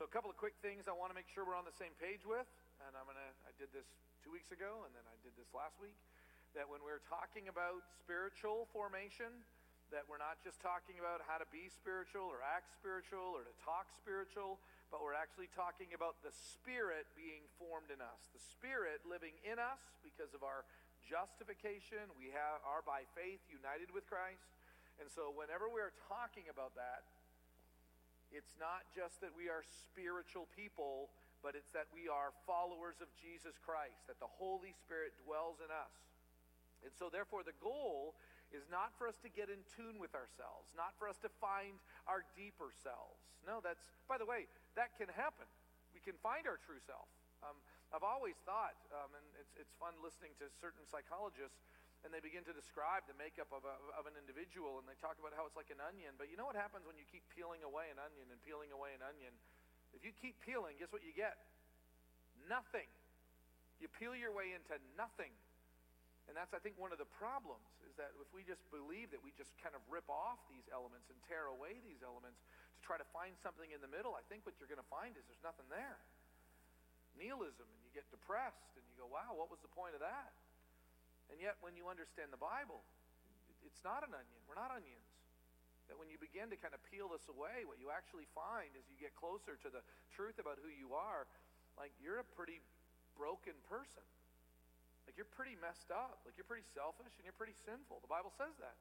So, a couple of quick things I want to make sure we're on the same page with, and I'm gonna. I did this two weeks ago, and then I did this last week. That when we're talking about spiritual formation, that we're not just talking about how to be spiritual or act spiritual or to talk spiritual, but we're actually talking about the Spirit being formed in us, the Spirit living in us because of our justification. We have, are by faith united with Christ. And so, whenever we're talking about that, it's not just that we are spiritual people, but it's that we are followers of Jesus Christ, that the Holy Spirit dwells in us. And so, therefore, the goal is not for us to get in tune with ourselves, not for us to find our deeper selves. No, that's, by the way, that can happen. We can find our true self. Um, I've always thought, um, and it's, it's fun listening to certain psychologists, and they begin to describe the makeup of, a, of an individual, and they talk about how it's like an onion. But you know what happens when you keep peeling away an onion and peeling away an onion? If you keep peeling, guess what you get? Nothing. You peel your way into nothing. And that's, I think, one of the problems is that if we just believe that we just kind of rip off these elements and tear away these elements to try to find something in the middle, I think what you're going to find is there's nothing there. Nihilism, and you get depressed, and you go, wow, what was the point of that? And yet, when you understand the Bible, it's not an onion. We're not onions. That when you begin to kind of peel this away, what you actually find as you get closer to the truth about who you are, like you're a pretty broken person. Like you're pretty messed up. Like you're pretty selfish and you're pretty sinful. The Bible says that.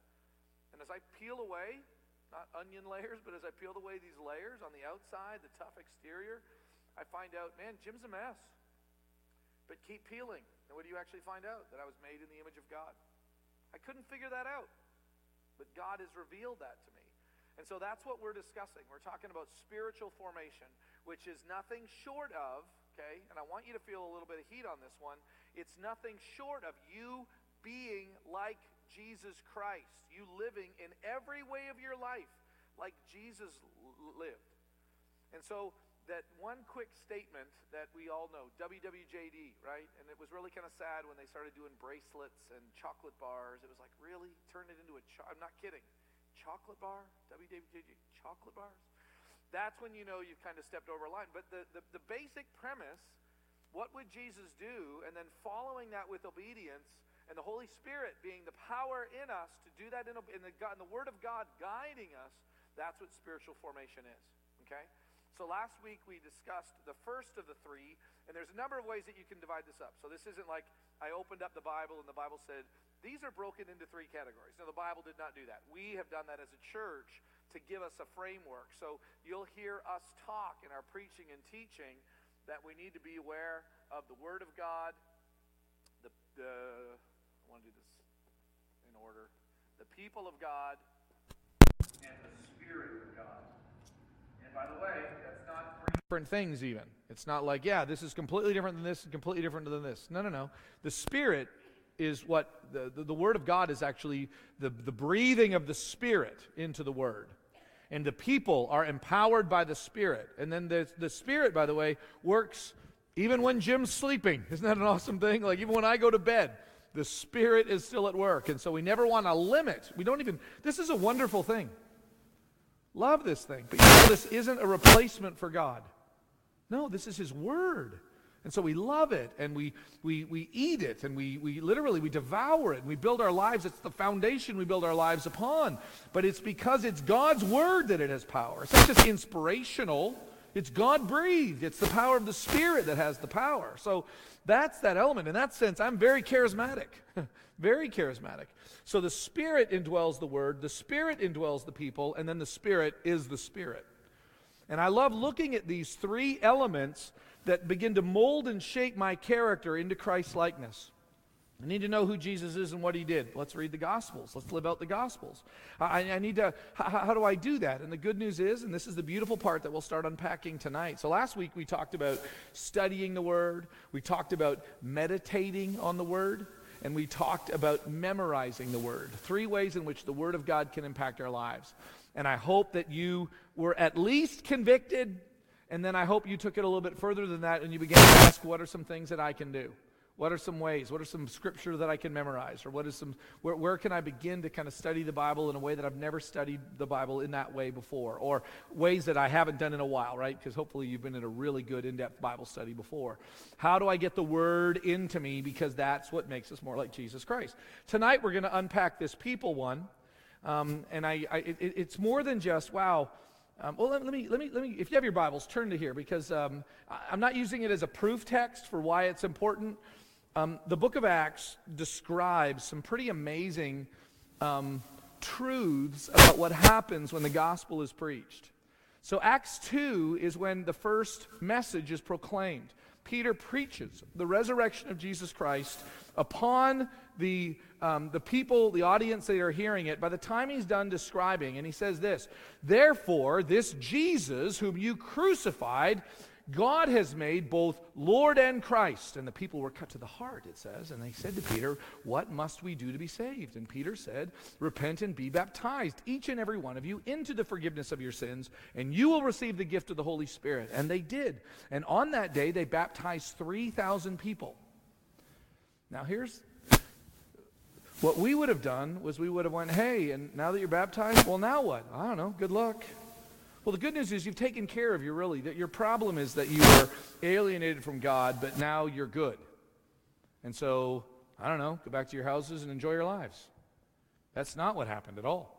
And as I peel away, not onion layers, but as I peel away these layers on the outside, the tough exterior, I find out, man, Jim's a mess. But keep peeling. And what do you actually find out? That I was made in the image of God. I couldn't figure that out. But God has revealed that to me. And so that's what we're discussing. We're talking about spiritual formation, which is nothing short of, okay, and I want you to feel a little bit of heat on this one, it's nothing short of you being like Jesus Christ, you living in every way of your life like Jesus lived. And so, that one quick statement that we all know, WWJD, right? And it was really kind of sad when they started doing bracelets and chocolate bars. It was like, really? Turn it into a cho- I'm not kidding. Chocolate bar? WWJD, chocolate bars? That's when you know you've kind of stepped over a line. But the, the, the basic premise what would Jesus do? And then following that with obedience and the Holy Spirit being the power in us to do that in, in, the, in the Word of God guiding us, that's what spiritual formation is. Okay? So last week we discussed the first of the three, and there's a number of ways that you can divide this up. So this isn't like I opened up the Bible and the Bible said, these are broken into three categories. No, the Bible did not do that. We have done that as a church to give us a framework. So you'll hear us talk in our preaching and teaching that we need to be aware of the Word of God, the, the I want to do this in order, the people of God, and the Spirit of God. By the way, that's not different things even. It's not like, yeah, this is completely different than this and completely different than this. No, no, no. The Spirit is what the, the, the, Word of God is actually the, the breathing of the Spirit into the Word and the people are empowered by the Spirit. And then the, the Spirit, by the way, works even when Jim's sleeping. Isn't that an awesome thing? Like, even when I go to bed, the Spirit is still at work. And so we never want to limit. We don't even, this is a wonderful thing. Love this thing. But you know, this isn't a replacement for God. No, this is His Word. And so we love it and we, we, we eat it and we, we literally we devour it and we build our lives. It's the foundation we build our lives upon. But it's because it's God's word that it has power. It's not just inspirational. It's God breathed. It's the power of the Spirit that has the power. So that's that element. In that sense, I'm very charismatic. very charismatic. So the Spirit indwells the Word, the Spirit indwells the people, and then the Spirit is the Spirit. And I love looking at these three elements that begin to mold and shape my character into Christ likeness. I need to know who Jesus is and what he did. Let's read the Gospels. Let's live out the Gospels. I, I need to, how, how, do I do that? And the good news is, and this is the beautiful part that we'll start unpacking tonight. So last week we talked about studying the Word, we talked about meditating on the Word, and we talked about memorizing the Word. Three ways in which the Word of God can impact our lives. And I hope that you were at least convicted and then I hope you took it a little bit further than that and you began to ask, what are some things that I can do? What are some ways? What are some scripture that I can memorize? Or what is some, where, where can I begin to kind of study the Bible in a way that I've never studied the Bible in that way before? Or ways that I haven't done in a while, right? Because hopefully you've been in a really good in depth Bible study before. How do I get the Word into me? Because that's what makes us more like Jesus Christ. Tonight we're going to unpack this people one. Um, and I, I it, it's more than just, wow, um, well, let, let, me, let, me, let me, if you have your Bibles, turn to here because um, I'm not using it as a proof text for why it's important. Um, the book of Acts describes some pretty amazing um, truths about what happens when the gospel is preached. So, Acts 2 is when the first message is proclaimed. Peter preaches the resurrection of Jesus Christ upon the, um, the people, the audience that are hearing it. By the time he's done describing, and he says this Therefore, this Jesus, whom you crucified, God has made both Lord and Christ. And the people were cut to the heart, it says. And they said to Peter, What must we do to be saved? And Peter said, Repent and be baptized, each and every one of you, into the forgiveness of your sins, and you will receive the gift of the Holy Spirit. And they did. And on that day, they baptized 3,000 people. Now, here's what we would have done was we would have went, Hey, and now that you're baptized, well, now what? I don't know. Good luck. Well, the good news is you've taken care of your really that your problem is that you were alienated from God, but now you're good. And so, I don't know, go back to your houses and enjoy your lives. That's not what happened at all.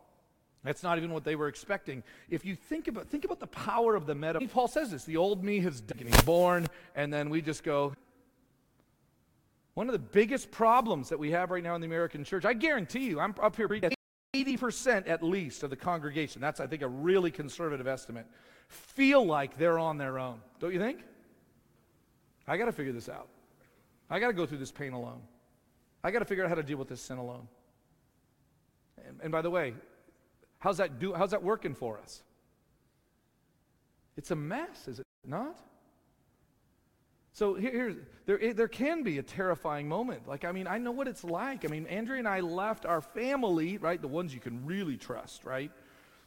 That's not even what they were expecting. If you think about think about the power of the metaphor. Paul says this, the old me has he's born, and then we just go. One of the biggest problems that we have right now in the American church, I guarantee you, I'm up here 80% at least of the congregation, that's, I think, a really conservative estimate, feel like they're on their own. Don't you think? I got to figure this out. I got to go through this pain alone. I got to figure out how to deal with this sin alone. And, and by the way, how's that, do, how's that working for us? It's a mess, is it not? So here, there, there can be a terrifying moment. Like, I mean, I know what it's like. I mean, Andrea and I left our family, right? The ones you can really trust, right?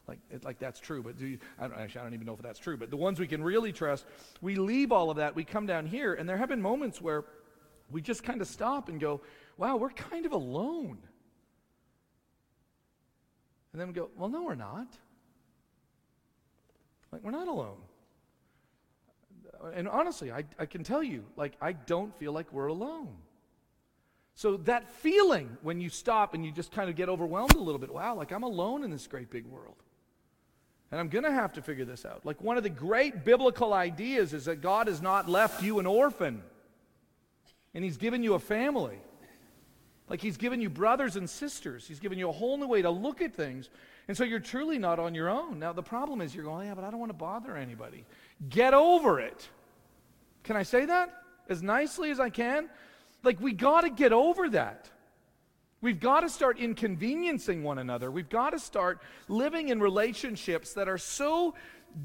Like, it, like that's true, but do you, I don't, actually, I don't even know if that's true. But the ones we can really trust, we leave all of that. We come down here, and there have been moments where we just kind of stop and go, wow, we're kind of alone. And then we go, well, no, we're not. Like, we're not alone and honestly, I, I can tell you, like, I don't feel like we're alone. So that feeling when you stop and you just kind of get overwhelmed a little bit, wow, like I'm alone in this great big world. And I'm going to have to figure this out. Like one of the great biblical ideas is that God has not left you an orphan. And he's given you a family. Like he's given you brothers and sisters. He's given you a whole new way to look at things. And so you're truly not on your own. Now the problem is you're going, yeah, but I don't want to bother anybody. Get over it. Can I say that as nicely as I can? Like, we got to get over that. We've got to start inconveniencing one another. We've got to start living in relationships that are so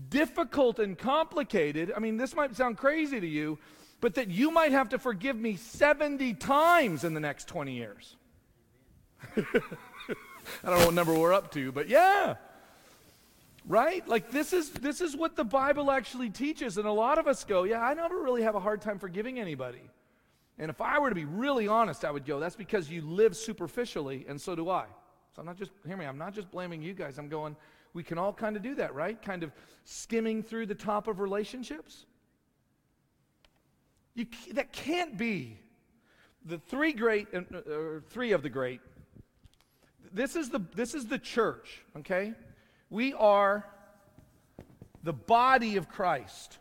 difficult and complicated. I mean, this might sound crazy to you, but that you might have to forgive me 70 times in the next 20 years. I don't know what number we're up to, but yeah. Right? Like this is this is what the Bible actually teaches and a lot of us go, yeah, I never really have a hard time forgiving anybody. And if I were to be really honest, I would go, that's because you live superficially and so do I. So I'm not just hear me, I'm not just blaming you guys. I'm going we can all kind of do that, right? Kind of skimming through the top of relationships. You, that can't be the three great, uh, uh, three of the great. This is the this is the church, okay? We are the body of Christ.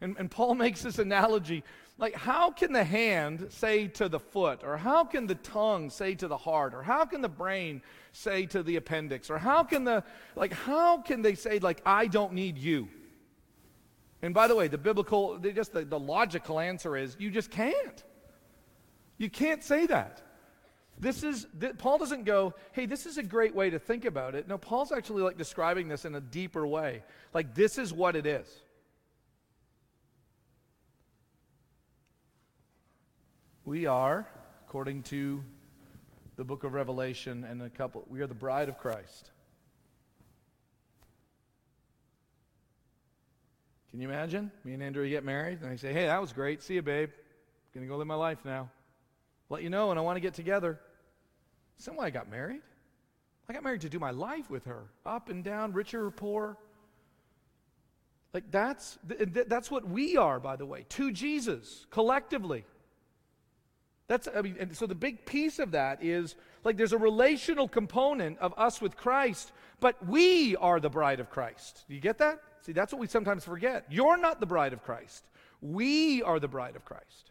And, and Paul makes this analogy like, how can the hand say to the foot, or how can the tongue say to the heart, or how can the brain say to the appendix, or how can the, like, how can they say, like, I don't need you? And by the way, the biblical, just the, the logical answer is you just can't. You can't say that. This is, th- Paul doesn't go, hey, this is a great way to think about it. No, Paul's actually like describing this in a deeper way. Like, this is what it is. We are, according to the book of Revelation and a couple, we are the bride of Christ. Can you imagine? Me and Andrea get married, and I say, hey, that was great. See you, babe. Gonna go live my life now. Let you know, and I want to get together. That's not why I got married. I got married to do my life with her, up and down, richer or poor. Like that's that's what we are, by the way, to Jesus collectively. That's I mean, and so the big piece of that is like there's a relational component of us with Christ, but we are the bride of Christ. Do you get that? See, that's what we sometimes forget. You're not the bride of Christ. We are the bride of Christ.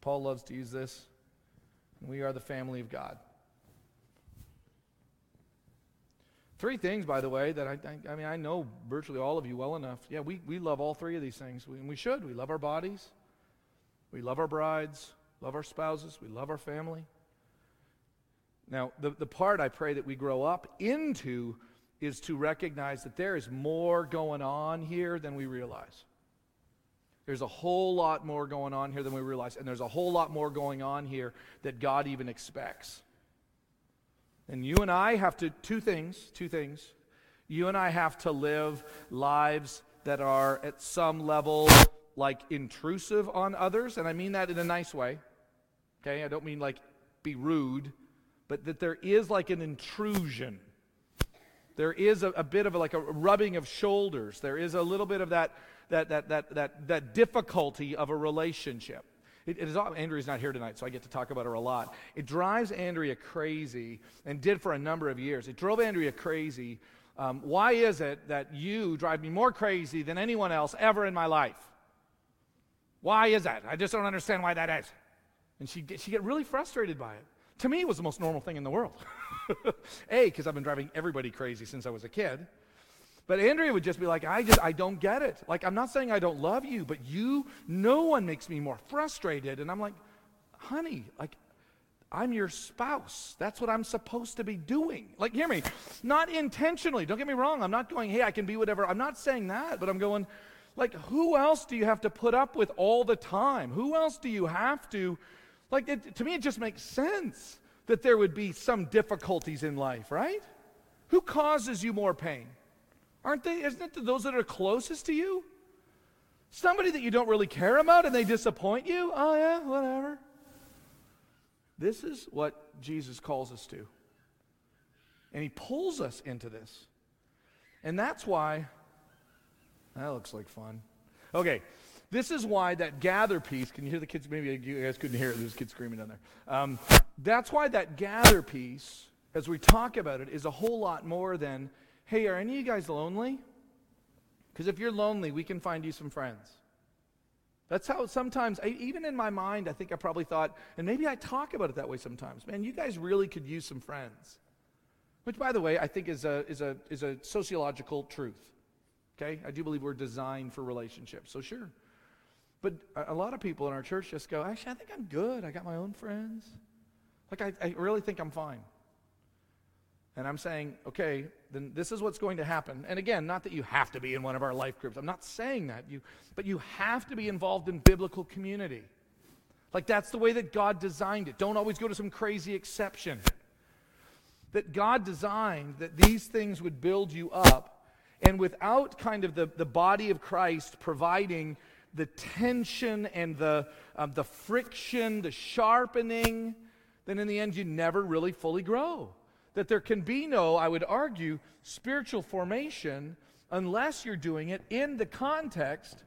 Paul loves to use this. We are the family of God. Three things, by the way, that I, I, I, mean, I know virtually all of you well enough. Yeah, we, we love all three of these things. We, and we should. We love our bodies, we love our brides, love our spouses, we love our family. Now, the, the part I pray that we grow up into is to recognize that there is more going on here than we realize. There's a whole lot more going on here than we realize, and there's a whole lot more going on here that God even expects. And you and I have to, two things, two things. You and I have to live lives that are at some level like intrusive on others, and I mean that in a nice way. Okay, I don't mean like be rude, but that there is like an intrusion. There is a, a bit of a, like a rubbing of shoulders. There is a little bit of that, that, that, that, that, that difficulty of a relationship. It, it is, Andrea's not here tonight, so I get to talk about her a lot. It drives Andrea crazy, and did for a number of years. It drove Andrea crazy. Um, why is it that you drive me more crazy than anyone else ever in my life? Why is that? I just don't understand why that is. And she she get really frustrated by it. To me, it was the most normal thing in the world. a, because I've been driving everybody crazy since I was a kid. But Andrea would just be like, I just, I don't get it. Like, I'm not saying I don't love you, but you, no one makes me more frustrated. And I'm like, honey, like, I'm your spouse. That's what I'm supposed to be doing. Like, hear me, not intentionally. Don't get me wrong. I'm not going, hey, I can be whatever. I'm not saying that, but I'm going, like, who else do you have to put up with all the time? Who else do you have to, like, it, to me, it just makes sense that there would be some difficulties in life, right? Who causes you more pain? Aren't they? Isn't it those that are closest to you? Somebody that you don't really care about and they disappoint you? Oh, yeah, whatever. This is what Jesus calls us to. And he pulls us into this. And that's why, that looks like fun. Okay, this is why that gather piece, can you hear the kids? Maybe you guys couldn't hear it. There's kids screaming down there. Um, that's why that gather piece, as we talk about it, is a whole lot more than Hey, are any of you guys lonely? Because if you're lonely, we can find you some friends. That's how sometimes, I, even in my mind, I think I probably thought, and maybe I talk about it that way sometimes. Man, you guys really could use some friends. Which, by the way, I think is a, is a, is a sociological truth. Okay? I do believe we're designed for relationships. So, sure. But a, a lot of people in our church just go, actually, I think I'm good. I got my own friends. Like, I, I really think I'm fine. And I'm saying, okay, then this is what's going to happen. And again, not that you have to be in one of our life groups. I'm not saying that. You, but you have to be involved in biblical community. Like that's the way that God designed it. Don't always go to some crazy exception. That God designed that these things would build you up. And without kind of the, the body of Christ providing the tension and the, um, the friction, the sharpening, then in the end you never really fully grow that there can be no, I would argue, spiritual formation unless you're doing it in the context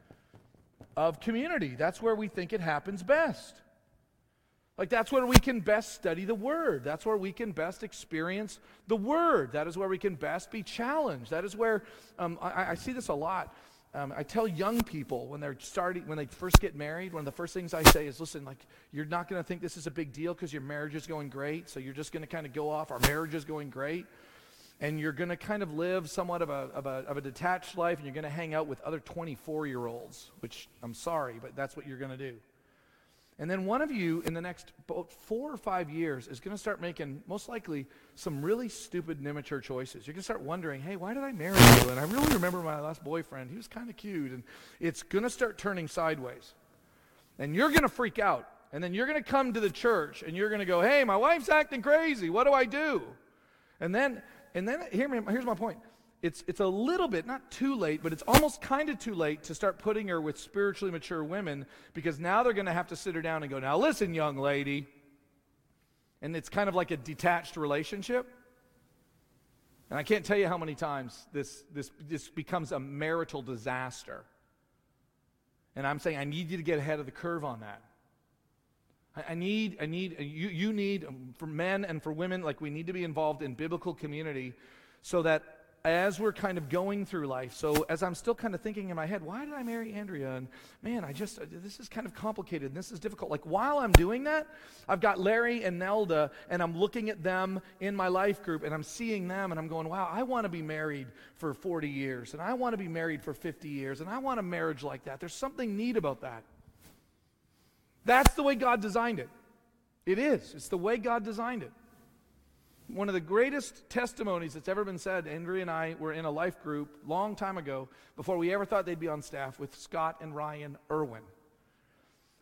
of community. That's where we think it happens best. Like, that's where we can best study the Word. That's where we can best experience the Word. That is where we can best be challenged. That is where um, I, I see this a lot. Um, I tell young people when they're starting, when they first get married, one of the first things I say is, listen, like, you're not going to think this is a big deal because your marriage is going great. So you're just going to kind of go off, our marriage is going great. And you're going to kind of live somewhat of a, of, a, of a detached life and you're going to hang out with other 24 year olds, which I'm sorry, but that's what you're going to do. And then one of you in the next four or five years is going to start making, most likely, some really stupid, immature choices. You're going to start wondering, hey, why did I marry you? And I really remember my last boyfriend. He was kind of cute. And it's going to start turning sideways. And you're going to freak out. And then you're going to come to the church and you're going to go, hey, my wife's acting crazy. What do I do? And then, and then, here's my point. It's, it's a little bit, not too late, but it's almost kind of too late to start putting her with spiritually mature women because now they're going to have to sit her down and go, Now, listen, young lady. And it's kind of like a detached relationship. And I can't tell you how many times this, this, this becomes a marital disaster. And I'm saying, I need you to get ahead of the curve on that. I, need, I need, you, you need, um, for men and for women, like we need to be involved in biblical community so that as we're kind of going through life, so as I'm still kind of thinking in my head, why did I marry Andrea? And man, I just, this is kind of complicated and this is difficult. Like while I'm doing that, I've got Larry and Nelda, and I'm looking at them in my life group, and I'm seeing them, and I'm going, wow, I want to be married for 40 years, and I want to be married for 50 years, and I want a marriage like that. There's something neat about that. That's the way God designed it. It is. It's the way God designed it one of the greatest testimonies that's ever been said. Andrea and I were in a life group long time ago before we ever thought they'd be on staff with Scott and Ryan Irwin.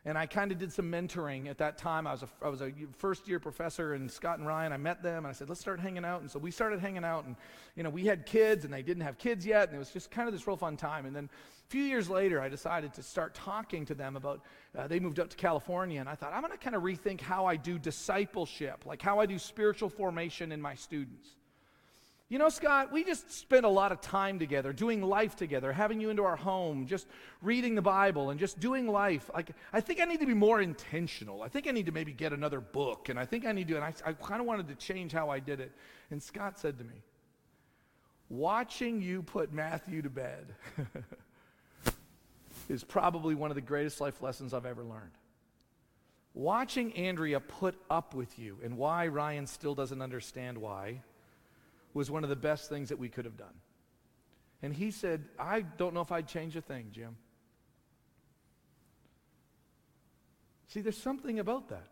And I kind of did some mentoring at that time. I was, a, I was a first year professor, and Scott and Ryan, I met them, and I said, let's start hanging out. And so we started hanging out, and, you know, we had kids, and they didn't have kids yet, and it was just kind of this real fun time. And then a few years later, I decided to start talking to them about, uh, they moved up to California, and I thought, I'm going to kind of rethink how I do discipleship, like how I do spiritual formation in my students. You know, Scott, we just spent a lot of time together, doing life together, having you into our home, just reading the Bible and just doing life. Like, I think I need to be more intentional. I think I need to maybe get another book, and I think I need to, and I, I kind of wanted to change how I did it. And Scott said to me, Watching you put Matthew to bed is probably one of the greatest life lessons I've ever learned. Watching Andrea put up with you and why Ryan still doesn't understand why was one of the best things that we could have done. And he said, I don't know if I'd change a thing, Jim. See, there's something about that.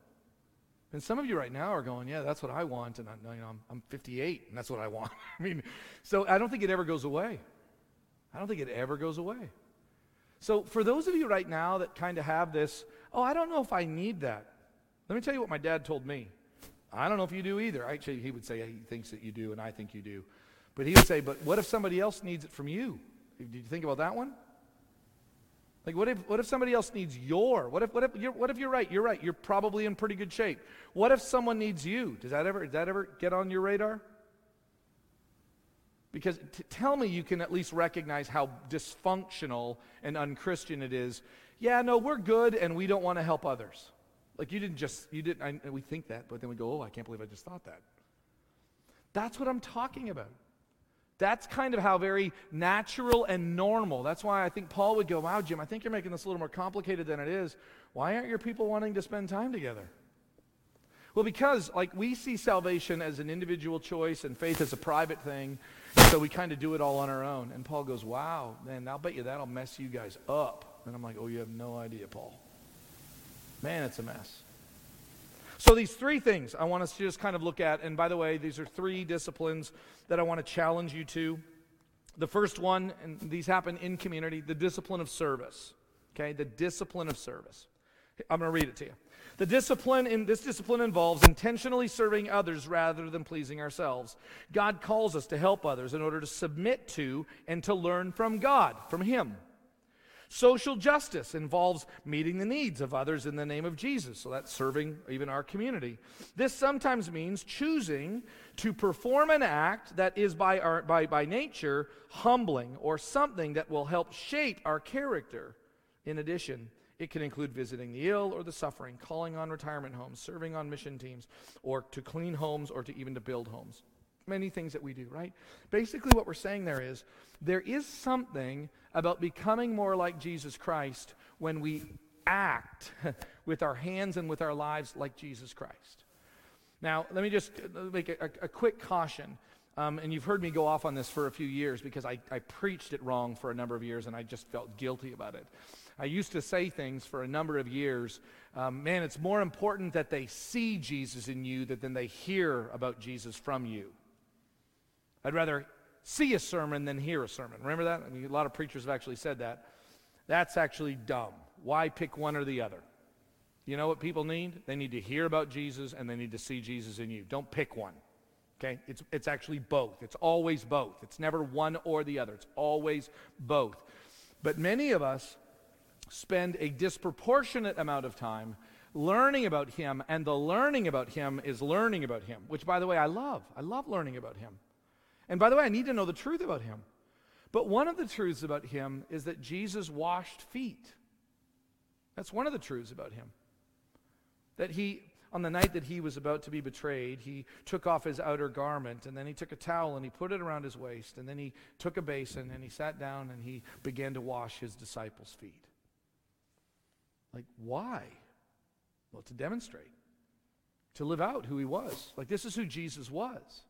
And some of you right now are going, yeah, that's what I want. And I, you know, I'm, I'm 58, and that's what I want. I mean, so I don't think it ever goes away. I don't think it ever goes away. So for those of you right now that kind of have this, oh, I don't know if I need that. Let me tell you what my dad told me. I don't know if you do either. Actually, he would say he thinks that you do, and I think you do. But he would say, but what if somebody else needs it from you? Did you think about that one? Like, what if, what if somebody else needs your? What if, what, if you're, what if you're right? You're right. You're probably in pretty good shape. What if someone needs you? Does that ever, does that ever get on your radar? Because t- tell me you can at least recognize how dysfunctional and unchristian it is. Yeah, no, we're good and we don't want to help others. Like you didn't just, you didn't, I, we think that, but then we go, oh, I can't believe I just thought that. That's what I'm talking about. That's kind of how very natural and normal. That's why I think Paul would go, wow, Jim, I think you're making this a little more complicated than it is. Why aren't your people wanting to spend time together? Well, because like we see salvation as an individual choice and faith as a private thing, so we kind of do it all on our own. And Paul goes, wow, man, I'll bet you that'll mess you guys up. And I'm like, oh, you have no idea, Paul. Man, it's a mess. So, these three things I want us to just kind of look at. And by the way, these are three disciplines that I want to challenge you to. The first one, and these happen in community, the discipline of service. Okay, the discipline of service. I'm going to read it to you. The discipline in this discipline involves intentionally serving others rather than pleasing ourselves. God calls us to help others in order to submit to and to learn from God, from Him. Social justice involves meeting the needs of others in the name of Jesus. So that's serving even our community. This sometimes means choosing to perform an act that is by, our, by, by nature humbling or something that will help shape our character. In addition, it can include visiting the ill or the suffering, calling on retirement homes, serving on mission teams, or to clean homes or to even to build homes. Many things that we do, right? Basically, what we're saying there is there is something about becoming more like Jesus Christ when we act with our hands and with our lives like Jesus Christ. Now, let me just make a, a quick caution. Um, and you've heard me go off on this for a few years because I, I preached it wrong for a number of years and I just felt guilty about it. I used to say things for a number of years. Um, man, it's more important that they see Jesus in you than they hear about Jesus from you. I'd rather see a sermon than hear a sermon. Remember that? I mean, a lot of preachers have actually said that. That's actually dumb. Why pick one or the other? You know what people need? They need to hear about Jesus and they need to see Jesus in you. Don't pick one. Okay? It's, it's actually both. It's always both. It's never one or the other. It's always both. But many of us spend a disproportionate amount of time learning about him, and the learning about him is learning about him, which, by the way, I love. I love learning about him. And by the way, I need to know the truth about him. But one of the truths about him is that Jesus washed feet. That's one of the truths about him. That he, on the night that he was about to be betrayed, he took off his outer garment and then he took a towel and he put it around his waist and then he took a basin and he sat down and he began to wash his disciples' feet. Like, why? Well, to demonstrate, to live out who he was. Like, this is who Jesus was.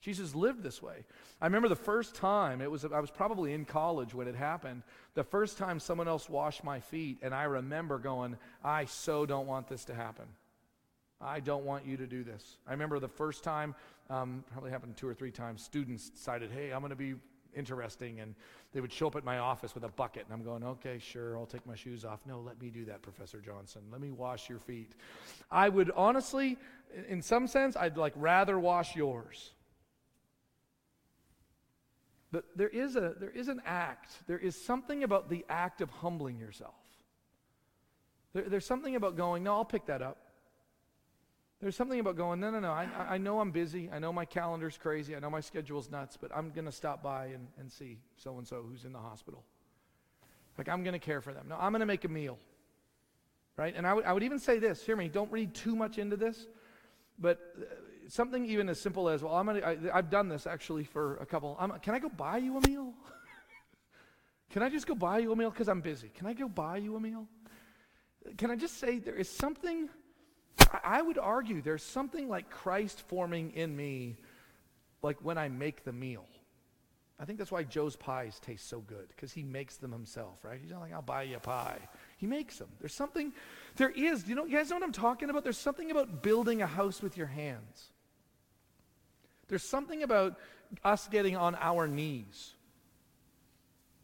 Jesus lived this way. I remember the first time, it was, I was probably in college when it happened, the first time someone else washed my feet, and I remember going, I so don't want this to happen. I don't want you to do this. I remember the first time, um, probably happened two or three times, students decided, hey, I'm going to be interesting. And they would show up at my office with a bucket. And I'm going, okay, sure, I'll take my shoes off. No, let me do that, Professor Johnson. Let me wash your feet. I would honestly, in some sense, I'd like rather wash yours. But there is, a, there is an act. There is something about the act of humbling yourself. There, there's something about going, no, I'll pick that up. There's something about going, no, no, no, I, I know I'm busy. I know my calendar's crazy. I know my schedule's nuts, but I'm going to stop by and, and see so and so who's in the hospital. Like, I'm going to care for them. No, I'm going to make a meal. Right? And I, I would even say this hear me, don't read too much into this, but uh, something even as simple as, well, I'm gonna, I, I've done this actually for a couple. I'm, can I go buy you a meal? can I just go buy you a meal? Because I'm busy. Can I go buy you a meal? Can I just say there is something I would argue there's something like Christ forming in me, like when I make the meal. I think that's why Joe's pies taste so good, because he makes them himself, right? He's not like, I'll buy you a pie. He makes them. There's something, there is, you know, you guys know what I'm talking about? There's something about building a house with your hands. There's something about us getting on our knees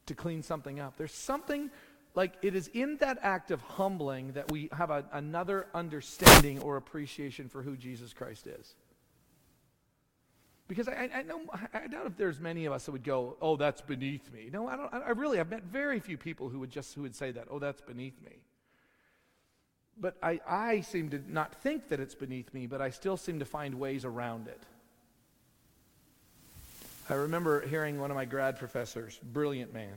to clean something up. There's something like it is in that act of humbling that we have a, another understanding or appreciation for who Jesus Christ is. Because I, I, know, I doubt if there's many of us that would go, oh, that's beneath me. No, I don't, I really, I've met very few people who would just, who would say that, oh, that's beneath me. But I, I seem to not think that it's beneath me, but I still seem to find ways around it. I remember hearing one of my grad professors, brilliant man,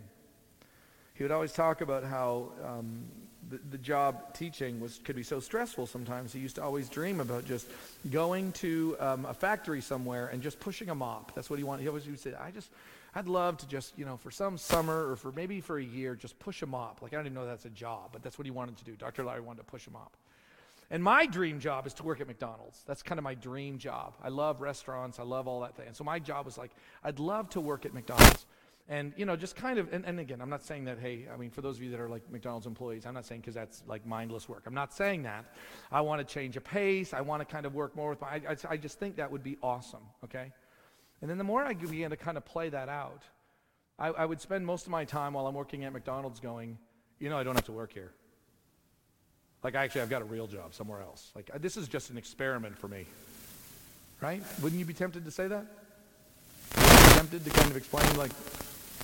he would always talk about how um, the, the job teaching was could be so stressful sometimes. He used to always dream about just going to um, a factory somewhere and just pushing a mop. That's what he wanted. He always would say, "I just, I'd love to just, you know, for some summer or for maybe for a year, just push a mop. Like I don't even know that's a job, but that's what he wanted to do. Dr. Larry wanted to push a mop. And my dream job is to work at McDonald's. That's kind of my dream job. I love restaurants. I love all that thing. And so my job was like, I'd love to work at McDonald's. And, you know, just kind of, and, and again, I'm not saying that, hey, I mean, for those of you that are like McDonald's employees, I'm not saying because that's like mindless work. I'm not saying that. I want to change a pace. I want to kind of work more with my, I, I, I just think that would be awesome, okay? And then the more I began to kind of play that out, I, I would spend most of my time while I'm working at McDonald's going, you know, I don't have to work here. Like, actually, I've got a real job somewhere else. Like, this is just an experiment for me. Right? Wouldn't you be tempted to say that? tempted to kind of explain, like,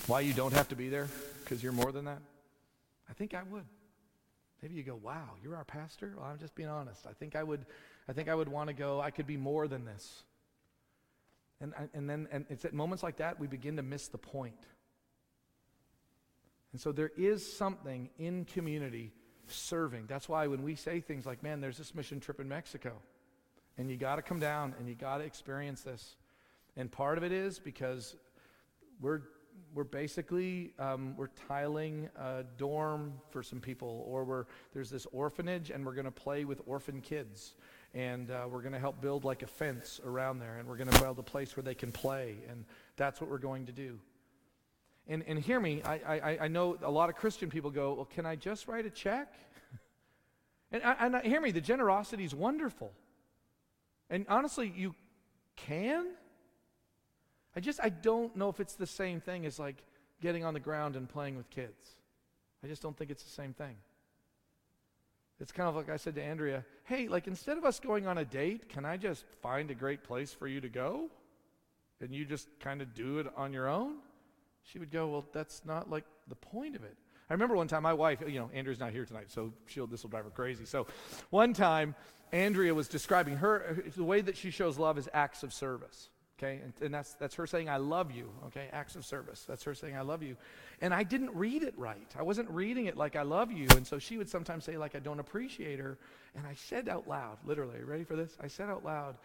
why you don't have to be there? Because you're more than that? I think I would. Maybe you go, wow, you're our pastor? Well, I'm just being honest. I think I would, I think I would want to go, I could be more than this. And, and then and it's at moments like that we begin to miss the point. And so there is something in community serving. That's why when we say things like, man, there's this mission trip in Mexico, and you got to come down and you got to experience this. And part of it is because we're we're basically um, we're tiling a dorm for some people or we're there's this orphanage and we're going to play with orphan kids and uh, we're going to help build like a fence around there and we're going to build a place where they can play and that's what we're going to do and, and hear me I, I, I know a lot of christian people go well can i just write a check and, and hear me the generosity is wonderful and honestly you can I just, I don't know if it's the same thing as like getting on the ground and playing with kids. I just don't think it's the same thing. It's kind of like I said to Andrea, hey, like instead of us going on a date, can I just find a great place for you to go? And you just kind of do it on your own? She would go, well, that's not like the point of it. I remember one time my wife, you know, Andrea's not here tonight, so she'll, this will drive her crazy. So one time, Andrea was describing her, the way that she shows love is acts of service. Okay, and, and, that's, that's her saying, I love you. Okay, acts of service. That's her saying, I love you. And I didn't read it right. I wasn't reading it like I love you. And so she would sometimes say, like, I don't appreciate her. And I said out loud, literally, ready for this? I said out loud,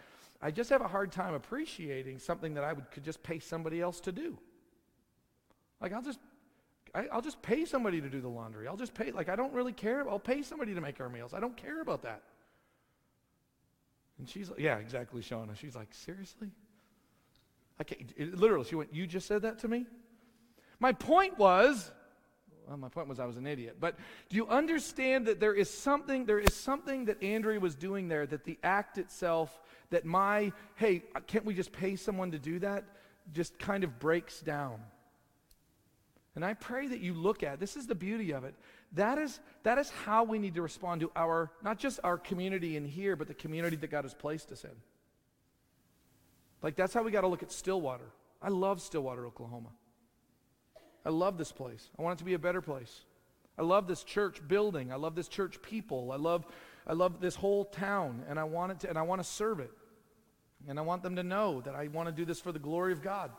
I just have a hard time appreciating something that I would, could just pay somebody else to do. Like, I'll just I, will just pay somebody to do the laundry. I'll just pay, like, I don't really care. I'll pay somebody to make our meals. I don't care about that. And she's like, yeah, exactly, Shauna. She's like, seriously? I can't, it, literally, she went, You just said that to me? My point was, well, my point was I was an idiot. But do you understand that there is something, there is something that Andrea was doing there, that the act itself, that my, hey, can't we just pay someone to do that, just kind of breaks down. And I pray that you look at this is the beauty of it. That is, that is how we need to respond to our, not just our community in here, but the community that God has placed us in. Like, that's how we got to look at Stillwater. I love Stillwater, Oklahoma. I love this place. I want it to be a better place. I love this church building. I love this church people. I love, I love this whole town, and I want it to, and I want to serve it. And I want them to know that I want to do this for the glory of God.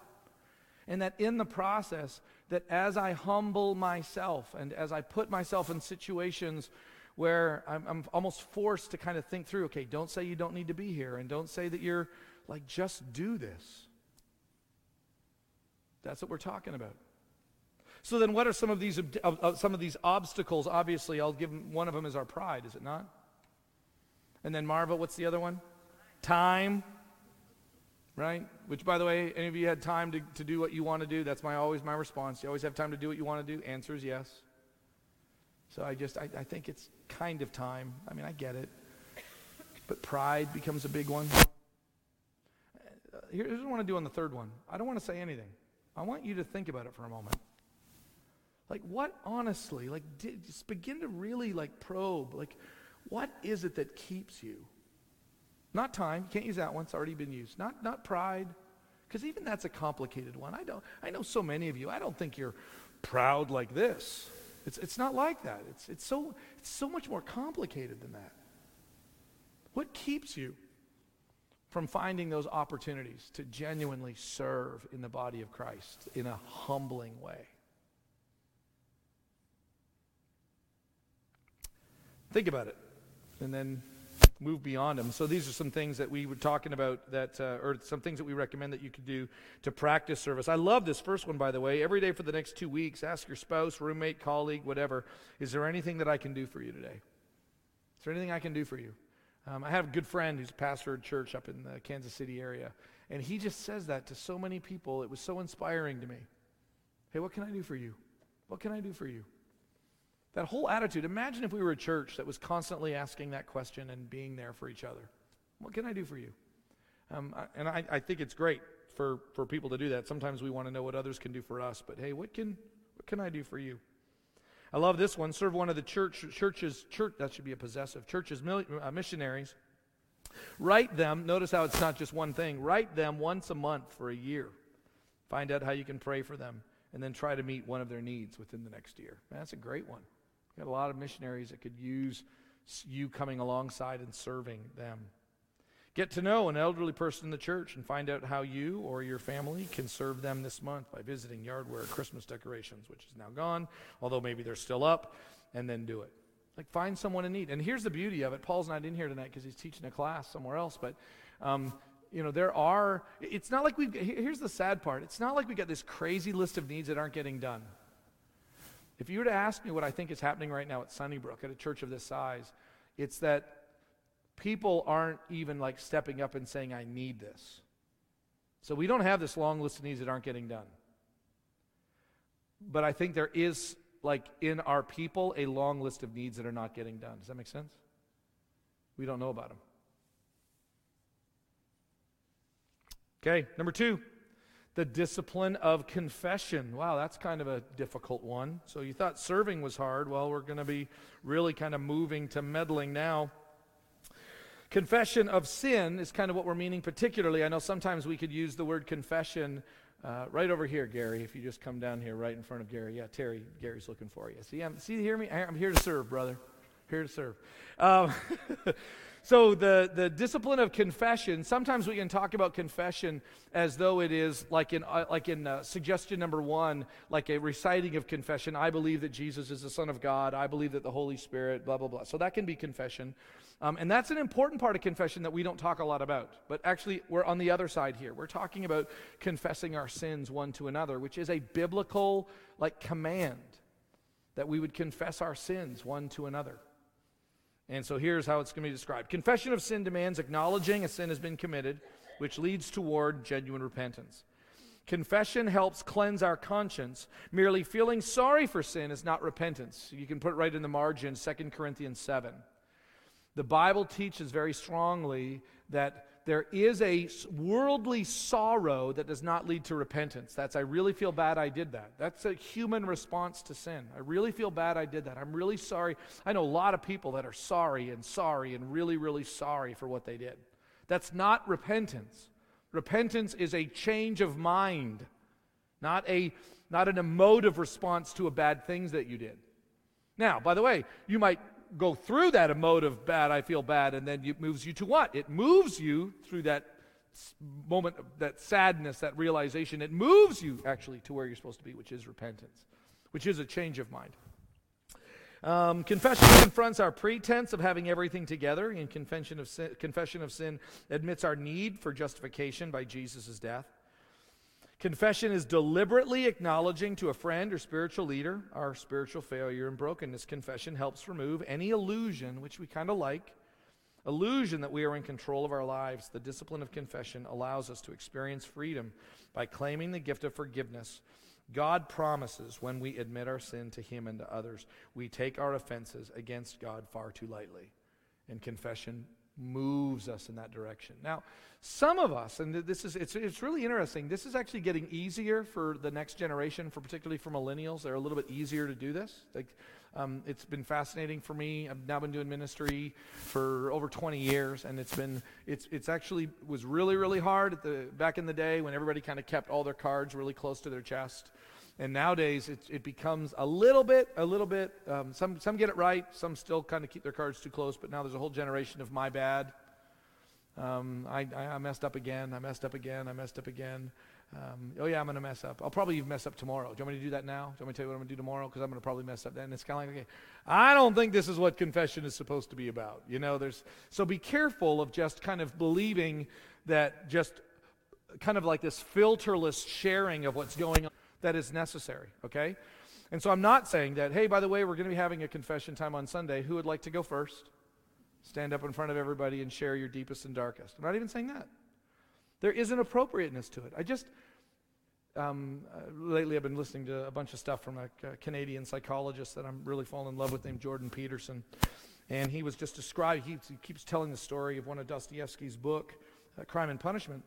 And that in the process, that as I humble myself and as I put myself in situations where I'm, I'm almost forced to kind of think through, okay, don't say you don't need to be here, and don't say that you're like, just do this. That's what we're talking about. So then, what are some of these uh, some of these obstacles? Obviously, I'll give them, one of them is our pride, is it not? And then Marva, what's the other one? Time. Right? Which, by the way, any of you had time to, to do what you want to do? That's my always my response. You always have time to do what you want to do? Answer is yes. So I just I, I think it's kind of time. I mean, I get it. But pride becomes a big one uh, here's what I want to do on the third one. I don't want to say anything. I want you to think about it for a moment. Like, what honestly, like, did, just begin to really, like, probe. Like, what is it that keeps you? Not time. You can't use that one. It's already been used. Not, not pride. Because even that's a complicated one. I, don't, I know so many of you. I don't think you're proud like this. It's, it's not like that. It's, it's, so, it's so much more complicated than that. What keeps you? from finding those opportunities to genuinely serve in the body of Christ in a humbling way. Think about it and then move beyond them. So these are some things that we were talking about that, uh, or some things that we recommend that you could do to practice service. I love this first one, by the way. Every day for the next two weeks, ask your spouse, roommate, colleague, whatever, is there anything that I can do for you today? Is there anything I can do for you? Um, I have a good friend who's a pastor at church up in the Kansas City area, and he just says that to so many people. It was so inspiring to me. Hey, what can I do for you? What can I do for you? That whole attitude. Imagine if we were a church that was constantly asking that question and being there for each other. What can I do for you? Um, and I, I think it's great for, for people to do that. Sometimes we want to know what others can do for us, but hey, what can, what can I do for you? I love this one. Serve one of the church churches church that should be a possessive churches uh, missionaries. Write them. Notice how it's not just one thing. Write them once a month for a year. Find out how you can pray for them, and then try to meet one of their needs within the next year. Man, that's a great one. Got a lot of missionaries that could use you coming alongside and serving them. Get to know an elderly person in the church and find out how you or your family can serve them this month by visiting Yardware Christmas decorations, which is now gone, although maybe they're still up, and then do it. Like find someone in need. And here's the beauty of it. Paul's not in here tonight because he's teaching a class somewhere else, but um, you know there are. It's not like we've, Here's the sad part. It's not like we got this crazy list of needs that aren't getting done. If you were to ask me what I think is happening right now at Sunnybrook at a church of this size, it's that people aren't even like stepping up and saying, I need this. So we don't have this long list of needs that aren't getting done. But I think there is, like, in our people, a long list of needs that are not getting done. Does that make sense? We don't know about them. Okay, number two. The discipline of confession. Wow, that's kind of a difficult one. So you thought serving was hard. Well, we're going to be really kind of moving to meddling now. Confession of sin is kind of what we're meaning, particularly. I know sometimes we could use the word confession uh, right over here, Gary, if you just come down here right in front of Gary. Yeah, Terry, Gary's looking for you. See, I'm, see, hear me? I'm here to serve, brother. Here to serve. Um, so, the, the discipline of confession, sometimes we can talk about confession as though it is like in, uh, like in uh, suggestion number one, like a reciting of confession. I believe that Jesus is the Son of God. I believe that the Holy Spirit, blah, blah, blah. So, that can be confession. Um, and that's an important part of confession that we don't talk a lot about. But actually, we're on the other side here. We're talking about confessing our sins one to another, which is a biblical like command that we would confess our sins one to another. And so here's how it's going to be described Confession of sin demands acknowledging a sin has been committed, which leads toward genuine repentance. Confession helps cleanse our conscience. Merely feeling sorry for sin is not repentance. You can put it right in the margin, 2 Corinthians 7. The Bible teaches very strongly that there is a worldly sorrow that does not lead to repentance. That's, I really feel bad I did that. That's a human response to sin. I really feel bad I did that. I'm really sorry. I know a lot of people that are sorry and sorry and really, really sorry for what they did. That's not repentance. Repentance is a change of mind, not, a, not an emotive response to a bad things that you did. Now, by the way, you might go through that emotive bad, I feel bad, and then it moves you to what? It moves you through that moment, that sadness, that realization. It moves you actually to where you're supposed to be, which is repentance, which is a change of mind. Um, confession confronts our pretense of having everything together, and confession of sin, confession of sin admits our need for justification by Jesus' death. Confession is deliberately acknowledging to a friend or spiritual leader our spiritual failure and brokenness. Confession helps remove any illusion, which we kind of like, illusion that we are in control of our lives. The discipline of confession allows us to experience freedom by claiming the gift of forgiveness. God promises when we admit our sin to Him and to others, we take our offenses against God far too lightly. And confession moves us in that direction. Now, some of us, and this is it's, it's really interesting, this is actually getting easier for the next generation, for particularly for millennials. They're a little bit easier to do this. Like, um, it's been fascinating for me. I've now been doing ministry for over 20 years, and it's been it's it's actually was really really hard at the back in the day when everybody kind of kept all their cards really close to their chest. And nowadays, it, it becomes a little bit, a little bit. Um, some some get it right. Some still kind of keep their cards too close. But now there's a whole generation of my bad. Um, I, I, messed up again. I messed up again. I messed up again. Um, oh yeah, I'm going to mess up. I'll probably mess up tomorrow. Do you want me to do that now? Do you want me to tell you what I'm going to do tomorrow? Because I'm going to probably mess up then. And it's kind of like, okay, I don't think this is what confession is supposed to be about. You know, there's so be careful of just kind of believing that just kind of like this filterless sharing of what's going on that is necessary, okay? And so I'm not saying that, hey, by the way, we're going to be having a confession time on Sunday. Who would like to go first? Stand up in front of everybody and share your deepest and darkest. I'm not even saying that. There is an appropriateness to it. I just, um, uh, lately I've been listening to a bunch of stuff from a, a Canadian psychologist that I'm really falling in love with named Jordan Peterson. And he was just describing, he, he keeps telling the story of one of Dostoevsky's book, uh, Crime and Punishment,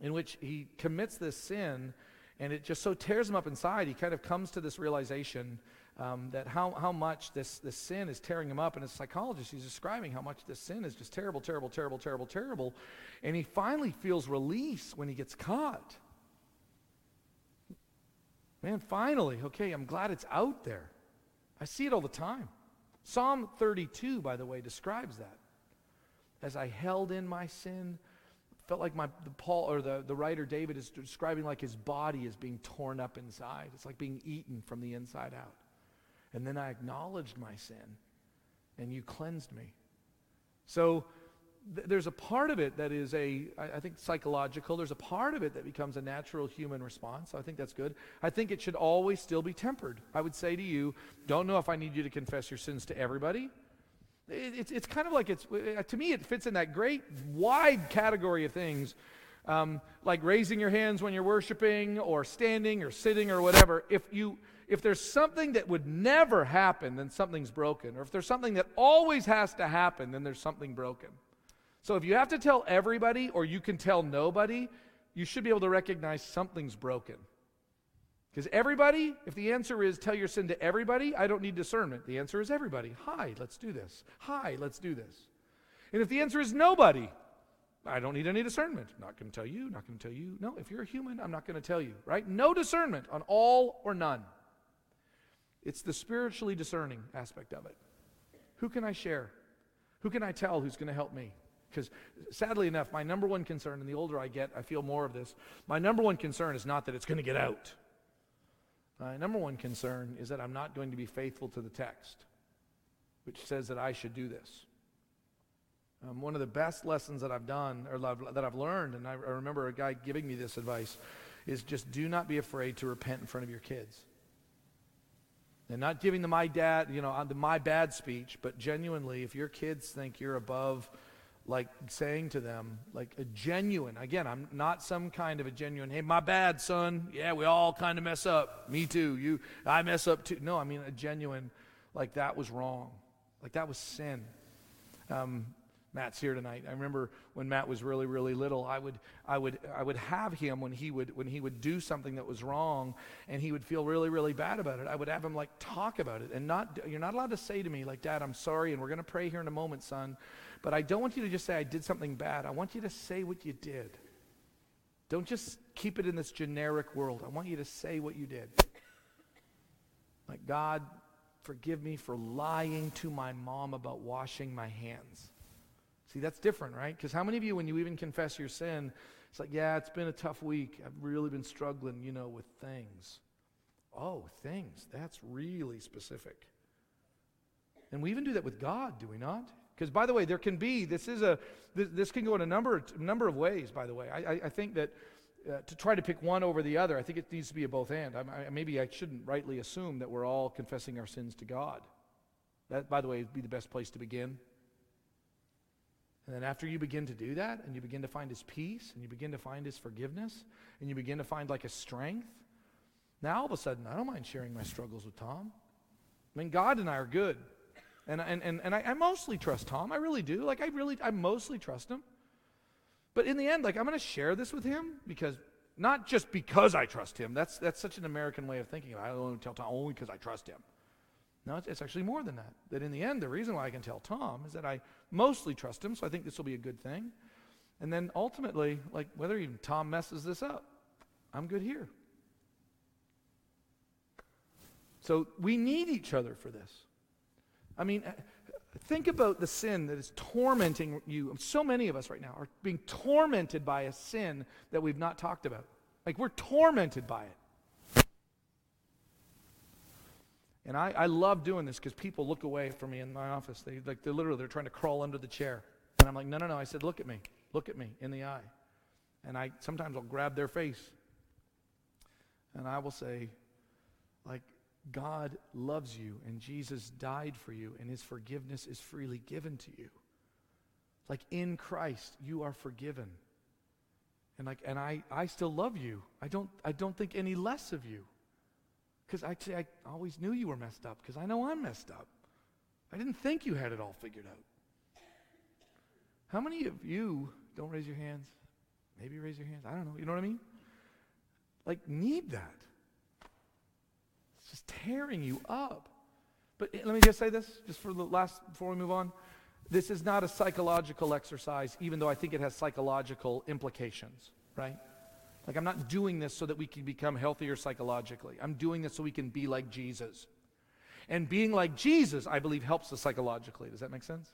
in which he commits this sin and it just so tears him up inside. He kind of comes to this realization um, that how, how much this, this sin is tearing him up. And as a psychologist, he's describing how much this sin is just terrible, terrible, terrible, terrible, terrible. And he finally feels release when he gets caught. Man, finally, okay, I'm glad it's out there. I see it all the time. Psalm 32, by the way, describes that. As I held in my sin, felt like my the Paul or the, the writer David is describing like his body is being torn up inside. It's like being eaten from the inside out. And then I acknowledged my sin, and you cleansed me. So th- there's a part of it that is a, I, I think, psychological. There's a part of it that becomes a natural human response. I think that's good. I think it should always still be tempered. I would say to you, don't know if I need you to confess your sins to everybody. It's, it's kind of like it's, uh, to me, it fits in that great wide category of things, um, like raising your hands when you're worshiping or standing or sitting or whatever. If, you, if there's something that would never happen, then something's broken. Or if there's something that always has to happen, then there's something broken. So if you have to tell everybody or you can tell nobody, you should be able to recognize something's broken. Because everybody, if the answer is tell your sin to everybody, I don't need discernment. The answer is everybody. Hi, let's do this. Hi, let's do this. And if the answer is nobody, I don't need any discernment. Not going to tell you, not going to tell you. No, if you're a human, I'm not going to tell you, right? No discernment on all or none. It's the spiritually discerning aspect of it. Who can I share? Who can I tell who's going to help me? Because sadly enough, my number one concern, and the older I get, I feel more of this. My number one concern is not that it's going to get out. My number one concern is that I'm not going to be faithful to the text, which says that I should do this. Um, one of the best lessons that I've done or that I've learned, and I, I remember a guy giving me this advice, is just do not be afraid to repent in front of your kids. And not giving the my dad, you know, my bad speech, but genuinely, if your kids think you're above, like saying to them, like a genuine, again, I'm not some kind of a genuine, hey, my bad, son. Yeah, we all kind of mess up. Me too. You, I mess up too. No, I mean a genuine, like that was wrong. Like that was sin. Um, Matt's here tonight. I remember when Matt was really, really little, I would, I would, I would have him when he would, when he would do something that was wrong, and he would feel really, really bad about it. I would have him like talk about it, and not, you're not allowed to say to me like, Dad, I'm sorry, and we're going to pray here in a moment, son, but I don't want you to just say I did something bad. I want you to say what you did. Don't just keep it in this generic world. I want you to say what you did. Like, God, forgive me for lying to my mom about washing my hands. See, that's different, right? Because how many of you, when you even confess your sin, it's like, yeah, it's been a tough week. I've really been struggling, you know, with things. Oh, things. That's really specific. And we even do that with God, do we not? Because, by the way, there can be, this is a, this, this can go in a number, number of ways, by the way. I, I, I think that uh, to try to pick one over the other, I think it needs to be a both and. I, maybe I shouldn't rightly assume that we're all confessing our sins to God. That, by the way, would be the best place to begin. And then after you begin to do that, and you begin to find his peace, and you begin to find his forgiveness, and you begin to find like a strength, now all of a sudden, I don't mind sharing my struggles with Tom. I mean, God and I are good. And, and, and, and I, I mostly trust Tom. I really do. Like, I really, I mostly trust him. But in the end, like, I'm going to share this with him because, not just because I trust him. That's, that's such an American way of thinking. I to tell Tom only because I trust him. No, it's, it's actually more than that. That in the end, the reason why I can tell Tom is that I mostly trust him, so I think this will be a good thing. And then ultimately, like whether even Tom messes this up, I'm good here. So we need each other for this. I mean, think about the sin that is tormenting you. So many of us right now are being tormented by a sin that we've not talked about. Like we're tormented by it. And I, I love doing this because people look away from me in my office. They like they're literally they're trying to crawl under the chair. And I'm like, no, no, no. I said, look at me. Look at me in the eye. And I sometimes I'll grab their face. And I will say, like, God loves you and Jesus died for you and his forgiveness is freely given to you. Like in Christ, you are forgiven. And like and I, I still love you. I don't I don't think any less of you. Because I, I always knew you were messed up, because I know I'm messed up. I didn't think you had it all figured out. How many of you, don't raise your hands, maybe raise your hands, I don't know, you know what I mean? Like, need that. Just tearing you up. But eh, let me just say this, just for the last, before we move on. This is not a psychological exercise, even though I think it has psychological implications, right? Like, I'm not doing this so that we can become healthier psychologically. I'm doing this so we can be like Jesus. And being like Jesus, I believe, helps us psychologically. Does that make sense?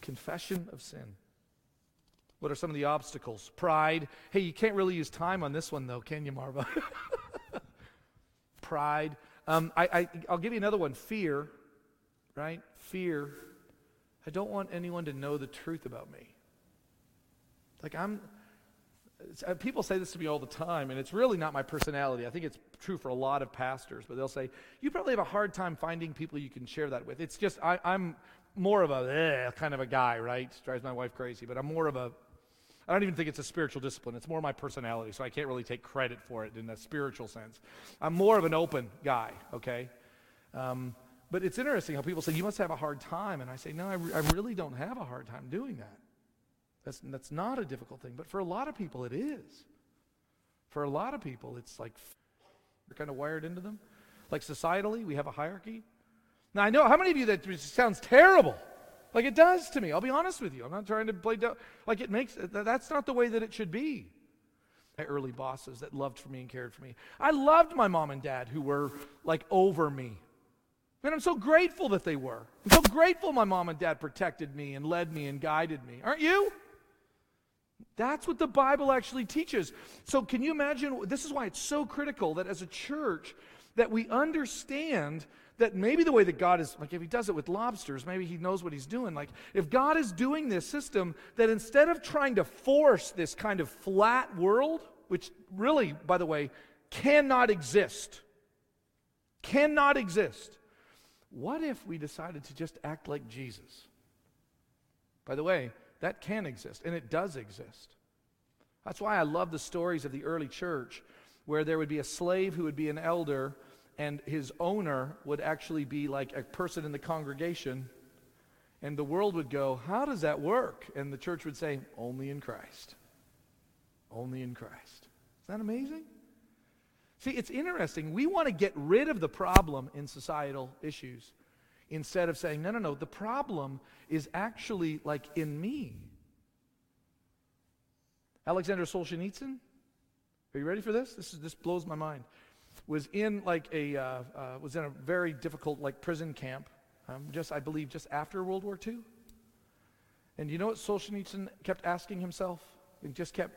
Confession of sin. What are some of the obstacles? Pride. Hey, you can't really use time on this one, though, can you, Marva? Pride. Um, I, I, I'll give you another one fear, right? Fear. I don't want anyone to know the truth about me. Like, I'm. Uh, people say this to me all the time, and it's really not my personality. I think it's true for a lot of pastors, but they'll say, You probably have a hard time finding people you can share that with. It's just, I, am more of a eh, kind of a guy, right? Drives my wife crazy, but I'm more of a, I don't even think it's a spiritual discipline. It's more my personality, so I can't really take credit for it in a spiritual sense. I'm more of an open guy, okay? Um, but it's interesting how people say, You must have a hard time. And I say, No, I, re- I really don't have a hard time doing that. That's, that's not a difficult thing. But for a lot of people, it is. For a lot of people, it's like we're kind of wired into them. Like societally, we have a hierarchy. Now, I know how many of you that sounds terrible. Like it does to me. I'll be honest with you. I'm not trying to play down. Like it makes, that's not the way that it should be. My early bosses that loved for me and cared for me. I loved my mom and dad who were like over me. And I'm so grateful that they were. I'm so grateful my mom and dad protected me and led me and guided me. Aren't you? That's what the Bible actually teaches. So can you imagine this is why it's so critical that as a church that we understand that maybe the way that God is, like if He does it with lobsters, maybe He knows what He's doing. Like if God is doing this system, that instead of trying to force this kind of flat world, which really, by the way, cannot exist, cannot exist, what if we decided to just act like Jesus? By the way, that can exist, and it does exist. That's why I love the stories of the early church where there would be a slave who would be an elder and his owner would actually be like a person in the congregation. And the world would go, How does that work? And the church would say, Only in Christ. Only in Christ. Isn't that amazing? See, it's interesting. We want to get rid of the problem in societal issues instead of saying, no, no, no, the problem is actually like in me. Alexander Solzhenitsyn, are you ready for this? This, is, this blows my mind was in like a uh, uh, was in a very difficult like prison camp, um, just I believe just after World War II. And you know what Solzhenitsyn kept asking himself? He just kept,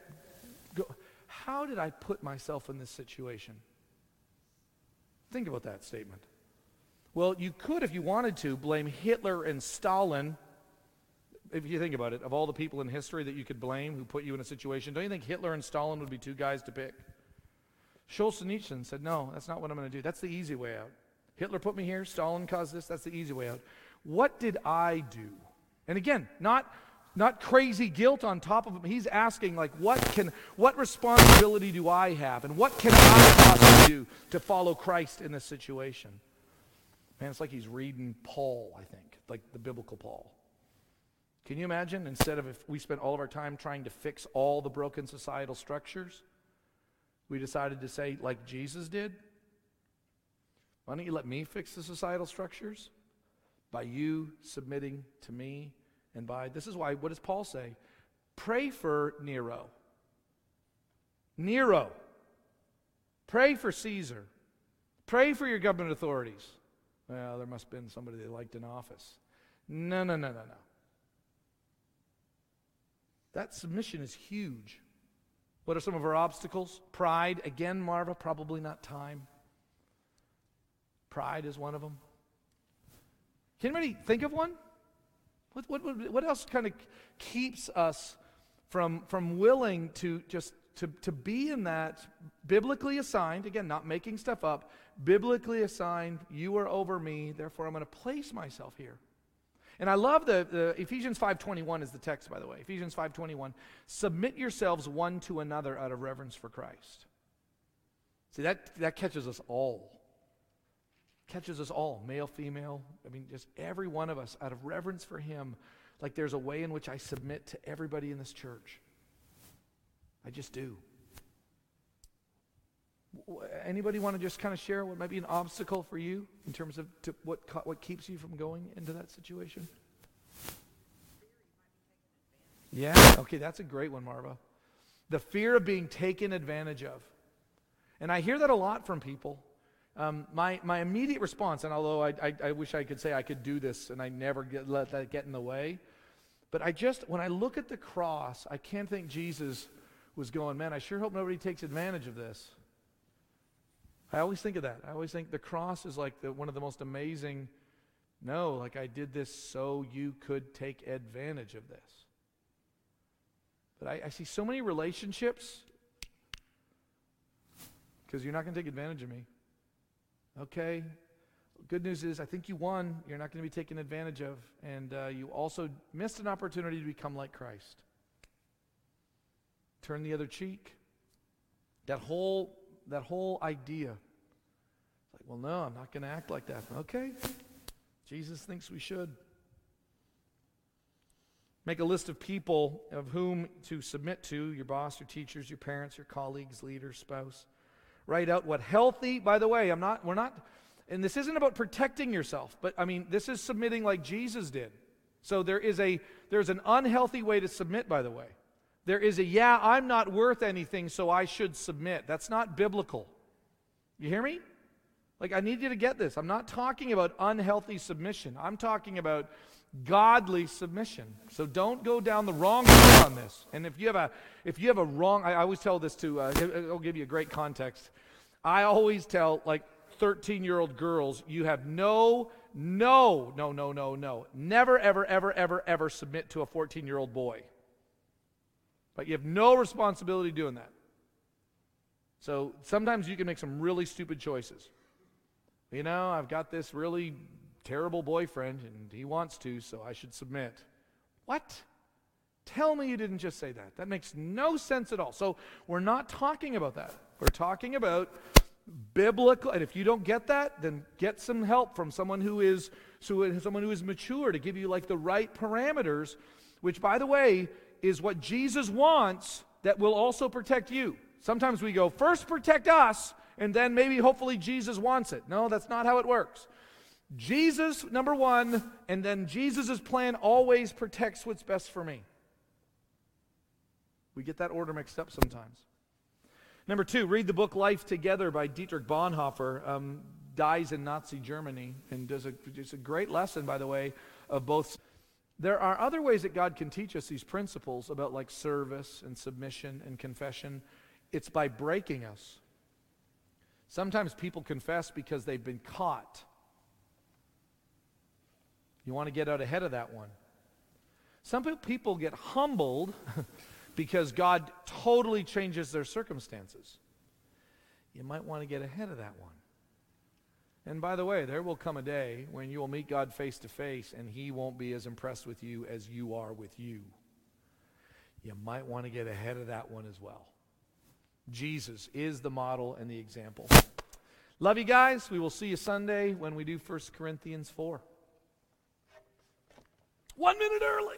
go, how did I put myself in this situation? Think about that statement. Well, you could, if you wanted to, blame Hitler and Stalin. If you think about it, of all the people in history that you could blame who put you in a situation, don't you think Hitler and Stalin would be two guys to pick? Solzhenitsyn said, No, that's not what I'm going to do. That's the easy way out. Hitler put me here, Stalin caused this, that's the easy way out. What did I do? And again, not not crazy guilt on top of him. He's asking, like, what can what responsibility do I have? And what can I possibly do to follow Christ in this situation? Man, it's like he's reading Paul, I think, like the biblical Paul. Can you imagine? Instead of if we spent all of our time trying to fix all the broken societal structures, we decided to say, like Jesus did, why don't you let me fix the societal structures? By you submitting to me and by, this is why, what does Paul say? Pray for Nero. Nero. Pray for Caesar. Pray for your government authorities. Well, there must have been somebody they liked in office. No, no, no, no, no. That submission is huge. What are some of our obstacles? Pride. Again, Marva, probably not time. Pride is one of them. Can anybody think of one? What, what, what else kind of keeps us from, from willing to just to, to be in that biblically assigned, again, not making stuff up, biblically assigned, you are over me, therefore I'm going to place myself here. And I love the, the Ephesians 5.21 is the text, by the way. Ephesians 5.21. Submit yourselves one to another out of reverence for Christ. See, that, that catches us all. Catches us all, male, female. I mean, just every one of us out of reverence for Him. Like there's a way in which I submit to everybody in this church. I just do. Anybody want to just kind of share what might be an obstacle for you in terms of what, what keeps you from going into that situation? Yeah, okay, that's a great one, Marva. The fear of being taken advantage of. And I hear that a lot from people. Um, my, my immediate response, and although I, I, I, wish I could say I could do this and I never get, let that get in the way, but I just, when I look at the cross, I can't think Jesus was going, man, I sure hope nobody takes advantage of this. I always think of that. I always think the cross is like the, one of the most amazing. No, like I did this so you could take advantage of this. But I, I see so many relationships because you're not going to take advantage of me. Okay. Good news is, I think you won. You're not going to be taken advantage of. And uh, you also missed an opportunity to become like Christ. Turn the other cheek. That whole that whole idea. It's like, well, no, I'm not going to act like that. Okay. Jesus thinks we should. Make a list of people of whom to submit to your boss, your teachers, your parents, your colleagues, leaders, spouse. Write out what healthy, by the way, I'm not, we're not, and this isn't about protecting yourself, but I mean, this is submitting like Jesus did. So there is a, there's an unhealthy way to submit, by the way. There is a, yeah, I'm not worth anything, so I should submit. That's not biblical. You hear me? Like, I need you to get this. I'm not talking about unhealthy submission. I'm talking about godly submission. So don't go down the wrong road on this. And if you have a if you have a wrong, I, always tell this to. Uh, I'll give you a great context. I always tell like 13 year old girls, you have no, no, no, no, no, no, never, ever, ever, ever, ever submit to a 14 year old boy. You have no responsibility doing that. So sometimes you can make some really stupid choices. You know, I've got this really terrible boyfriend and he wants to, so I should submit. What? Tell me you didn't just say that. That makes no sense at all. So we're not talking about that. We're talking about biblical and if you don't get that then get some help from someone who is someone who is mature to give you like the right parameters which by the way is what Jesus wants that will also protect you. Sometimes we go first protect us and then maybe hopefully Jesus wants it. No, that's not how it works. Jesus, number one, and then Jesus' plan always protects what's best for me. We get that order mixed up sometimes. Number two, read the book Life Together by Dietrich Bonhoeffer. Um, dies in Nazi Germany and does a, does a great lesson, by the way, of both. There are other ways that God can teach us these principles about like service and submission and confession. It's by breaking us. Sometimes people confess because they've been caught you want to get out ahead of that one. Some people get humbled because God totally changes their circumstances. You might want to get ahead of that one. And by the way, there will come a day when you will meet God face to face and he won't be as impressed with you as you are with you. You might want to get ahead of that one as well. Jesus is the model and the example. Love you guys. We will see you Sunday when we do 1 Corinthians 4. One minute early.